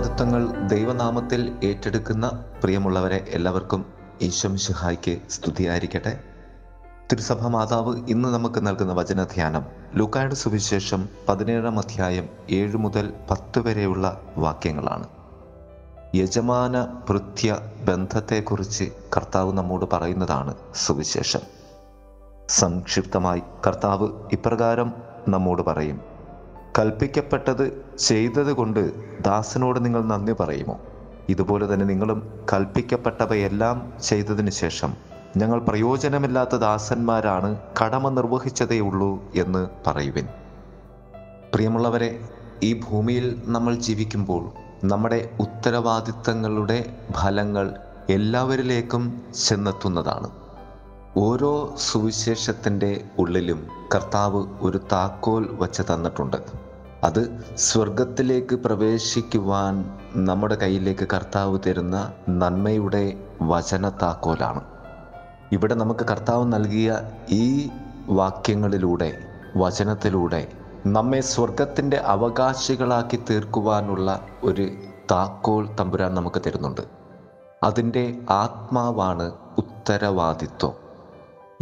ഉത്തരവാദിത്തങ്ങൾ ദൈവനാമത്തിൽ ഏറ്റെടുക്കുന്ന പ്രിയമുള്ളവരെ എല്ലാവർക്കും ഈശ്വം ഷിഹായ്ക്ക് സ്തുതിയായിരിക്കട്ടെ. തിരുസഭ മാതാവ് ഇന്ന് നമുക്ക് നൽകുന്ന വചനധ്യാനം ലൂക്കായുടെ സുവിശേഷം പതിനേഴാം അധ്യായം ഏഴ് മുതൽ പത്ത് വരെയുള്ള വാക്യങ്ങളാണ്. യജമാന ഭൃത്യ ബന്ധത്തെക്കുറിച്ച് കർത്താവ് നമ്മോട് പറയുന്നതാണ് സുവിശേഷം. സംക്ഷിപ്തമായി കർത്താവ് ഇപ്രകാരം നമ്മോട് പറയും. കൽപ്പിക്കപ്പെട്ടത് ചെയ്തതുകൊണ്ട് ദാസനോട് നിങ്ങൾ നന്ദി പറയുമോ? ഇതുപോലെ തന്നെ നിങ്ങളും കൽപ്പിക്കപ്പെട്ടവയെല്ലാം ചെയ്തതിന് ശേഷം ഞങ്ങൾ പ്രയോജനമില്ലാത്ത ദാസന്മാരാണ് കടമ നിർവഹിച്ചതേ ഉള്ളൂ എന്ന് പറയുവിൻ. പ്രിയമുള്ളവരെ ഈ ഭൂമിയിൽ നമ്മൾ ജീവിക്കുമ്പോൾ നമ്മുടെ ഉത്തരവാദിത്തങ്ങളുടെ ഫലങ്ങൾ എല്ലാവരിലേക്കും ചെന്നെത്തുന്നതാണ്. ഓരോ സുവിശേഷത്തിന്റെ ഉള്ളിലും കർത്താവ് ഒരു താക്കോൽ വച്ച് തന്നിട്ടുണ്ട്. അത് സ്വർഗത്തിലേക്ക് പ്രവേശിക്കുവാൻ നമ്മുടെ കയ്യിലേക്ക് കർത്താവ് തരുന്ന നന്മയുടെ വചന താക്കോലാണ്. ഇവിടെ നമുക്ക് കർത്താവ് നൽകിയ ഈ വാക്യങ്ങളിലൂടെ വചനത്തിലൂടെ നമ്മെ സ്വർഗത്തിന്റെ അവകാശികളാക്കി തീർക്കുവാനുള്ള ഒരു താക്കോൽ തമ്പുരാൻ നമുക്ക് തരുന്നുണ്ട്. അതിന്റെ ആത്മാവാണ് ഉത്തരവാദിത്വം.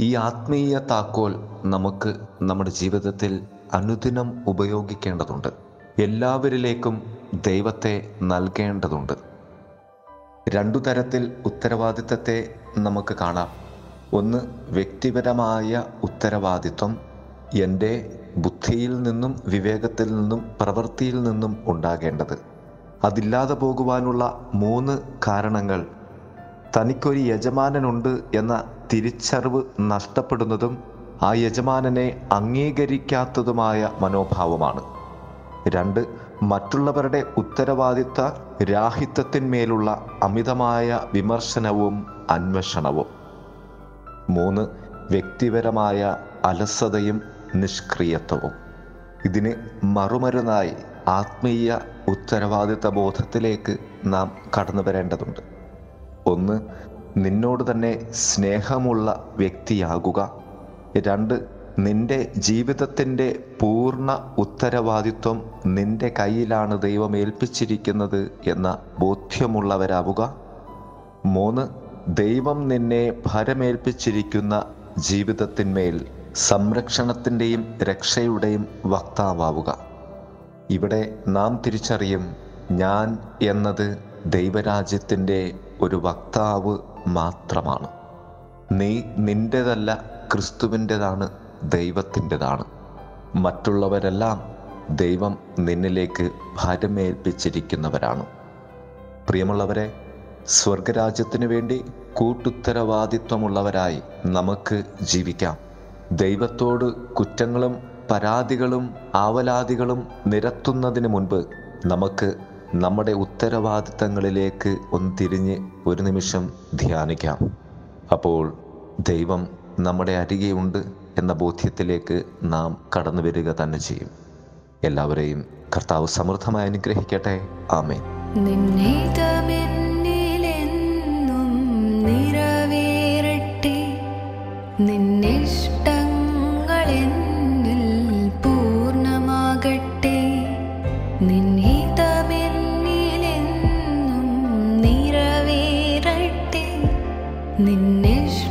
ഈ ആത്മീയ താക്കോൽ നമുക്ക് നമ്മുടെ ജീവിതത്തിൽ അനുദിനം ഉപയോഗിക്കേണ്ടതുണ്ട്. എല്ലാവരിലേക്കും ദൈവത്തെ നൽകേണ്ടതുണ്ട്. രണ്ടു തരത്തിൽ ഉത്തരവാദിത്തത്തെ നമുക്ക് കാണാം. ഒന്ന് വ്യക്തിപരമായ ഉത്തരവാദിത്വം എന്റെ ബുദ്ധിയിൽ നിന്നും വിവേകത്തിൽ നിന്നും പ്രവൃത്തിയിൽ നിന്നും ഉണ്ടാകേണ്ടത്. അതില്ലാതെ പോകുവാനുള്ള മൂന്ന് കാരണങ്ങൾ. തനിക്കൊരു യജമാനനുണ്ട് എന്ന തിരിച്ചറിവ് നഷ്ടപ്പെടുന്നതും ആ യജമാനനെ അംഗീകരിക്കാത്തതുമായ മനോഭാവമാണ്. രണ്ട് മറ്റുള്ളവരുടെ ഉത്തരവാദിത്ത രാഹിത്വത്തിന്മേലുള്ള അമിതമായ വിമർശനവും അന്വേഷണവും. മൂന്ന് വ്യക്തിപരമായ അലസതയും നിഷ്ക്രിയത്വവും. ഇതിന് മറുമരുന്നായി ആത്മീയ ഉത്തരവാദിത്ത ബോധത്തിലേക്ക് നാം കടന്നു വരേണ്ടതുണ്ട് ഒന്ന് നിന്നോട് തന്നെ സ്നേഹമുള്ള വ്യക്തിയാകുക. രണ്ട് നിന്റെ ജീവിതത്തിന്റെ പൂർണ ഉത്തരവാദിത്വം നിന്റെ കയ്യിലാണ് ദൈവം ഏൽപ്പിച്ചിരിക്കുന്നത് എന്ന ബോധ്യമുള്ളവരാവുക. മൂന്ന് ദൈവം നിന്നെ ഭരമേൽപ്പിച്ചിരിക്കുന്ന ജീവിതത്തിന്മേൽ സംരക്ഷണത്തിന്റെയും രക്ഷയുടെയും വക്താവാവുക. ഇവിടെ നാം തിരിച്ചറിയും ഞാൻ എന്നത് ദൈവരാജ്യത്തിന്റെ ഒരു വക്താവ് മാത്രമാണ്. നീ നിന്റെതല്ല ക്രിസ്തുവിന്റെതാണ് ദൈവത്തിന്റെതാണ്. മറ്റുള്ളവരെല്ലാം ദൈവം നിന്നിലേക്ക് ഭാരമേൽപ്പിച്ചിരിക്കുന്നവരാണ്. പ്രിയമുള്ളവരെ സ്വർഗരാജ്യത്തിനു വേണ്ടി കൂട്ടുത്തരവാദിത്വമുള്ളവരായി നമുക്ക് ജീവിക്കാം. ദൈവത്തോട് കുറ്റങ്ങളും പരാതികളും ആവലാതികളും നിരത്തുന്നതിന് മുൻപ് നമുക്ക് നമ്മുടെ ഉത്തരവാദിത്തങ്ങളിലേക്ക് ഒന്ന് തിരിഞ്ഞ് ഒരു നിമിഷം ധ്യാനിക്കാം. അപ്പോൾ ദൈവം നമ്മുടെ അരികെയുണ്ട് എന്ന ബോധ്യത്തിലേക്ക് നാം കടന്നു വരിക തന്നെ ചെയ്യും. എല്ലാവരെയും കർത്താവ് സമൃദ്ധമായി അനുഗ്രഹിക്കട്ടെ. ആമേൻ. നിന്നേതമെൻ Nem mesmo.